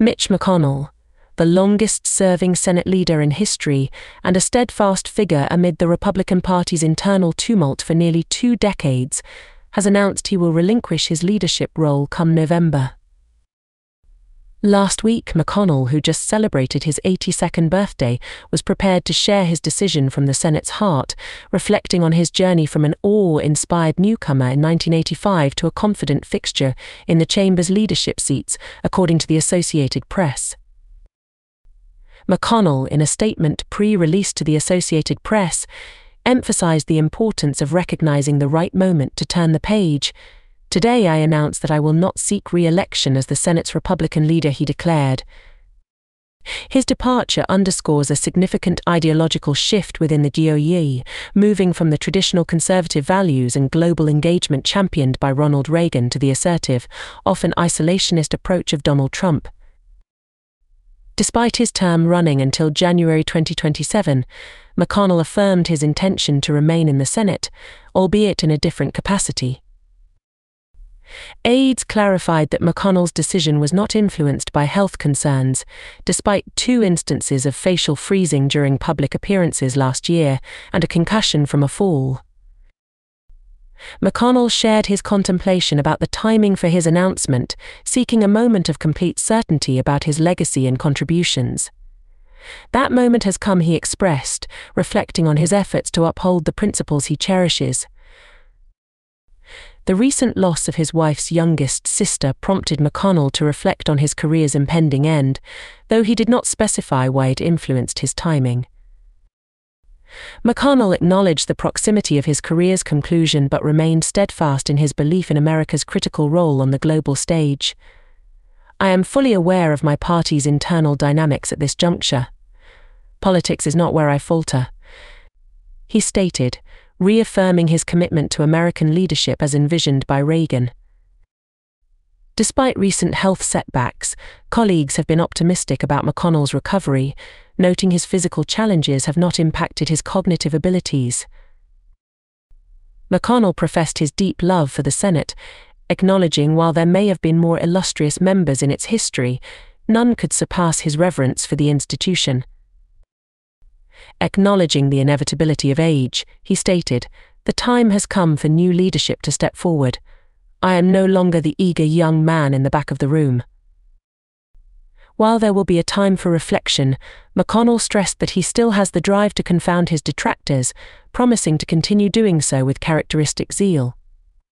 Mitch McConnell, the longest serving Senate leader in history and a steadfast figure amid the Republican Party's internal tumult for nearly two decades, has announced he will relinquish his leadership role come November. Last week, McConnell, who just celebrated his 82nd birthday, was prepared to share his decision from the Senate's heart, reflecting on his journey from an awe inspired newcomer in 1985 to a confident fixture in the chamber's leadership seats, according to the Associated Press. McConnell, in a statement pre released to the Associated Press, emphasized the importance of recognizing the right moment to turn the page Today I announce that I will not seek re election as the Senate's Republican leader, he declared. His departure underscores a significant ideological shift within the GOP, moving from the traditional conservative values and global engagement championed by Ronald Reagan to the assertive, often isolationist approach of Donald Trump. Despite his term running until January 2027, McConnell affirmed his intention to remain in the Senate, albeit in a different capacity. Aides clarified that McConnell's decision was not influenced by health concerns, despite two instances of facial freezing during public appearances last year and a concussion from a fall. McConnell shared his contemplation about the timing for his announcement, seeking a moment of complete certainty about his legacy and contributions. That moment has come, he expressed, reflecting on his efforts to uphold the principles he cherishes. The recent loss of his wife's youngest sister prompted McConnell to reflect on his career's impending end, though he did not specify why it influenced his timing. McConnell acknowledged the proximity of his career's conclusion but remained steadfast in his belief in America's critical role on the global stage. I am fully aware of my party's internal dynamics at this juncture. Politics is not where I falter. He stated, reaffirming his commitment to American leadership as envisioned by Reagan. Despite recent health setbacks, colleagues have been optimistic about McConnell's recovery, noting his physical challenges have not impacted his cognitive abilities. McConnell professed his deep love for the Senate, acknowledging while there may have been more illustrious members in its history, none could surpass his reverence for the institution. Acknowledging the inevitability of age, he stated, The time has come for new leadership to step forward. I am no longer the eager young man in the back of the room. While there will be a time for reflection, McConnell stressed that he still has the drive to confound his detractors, promising to continue doing so with characteristic zeal.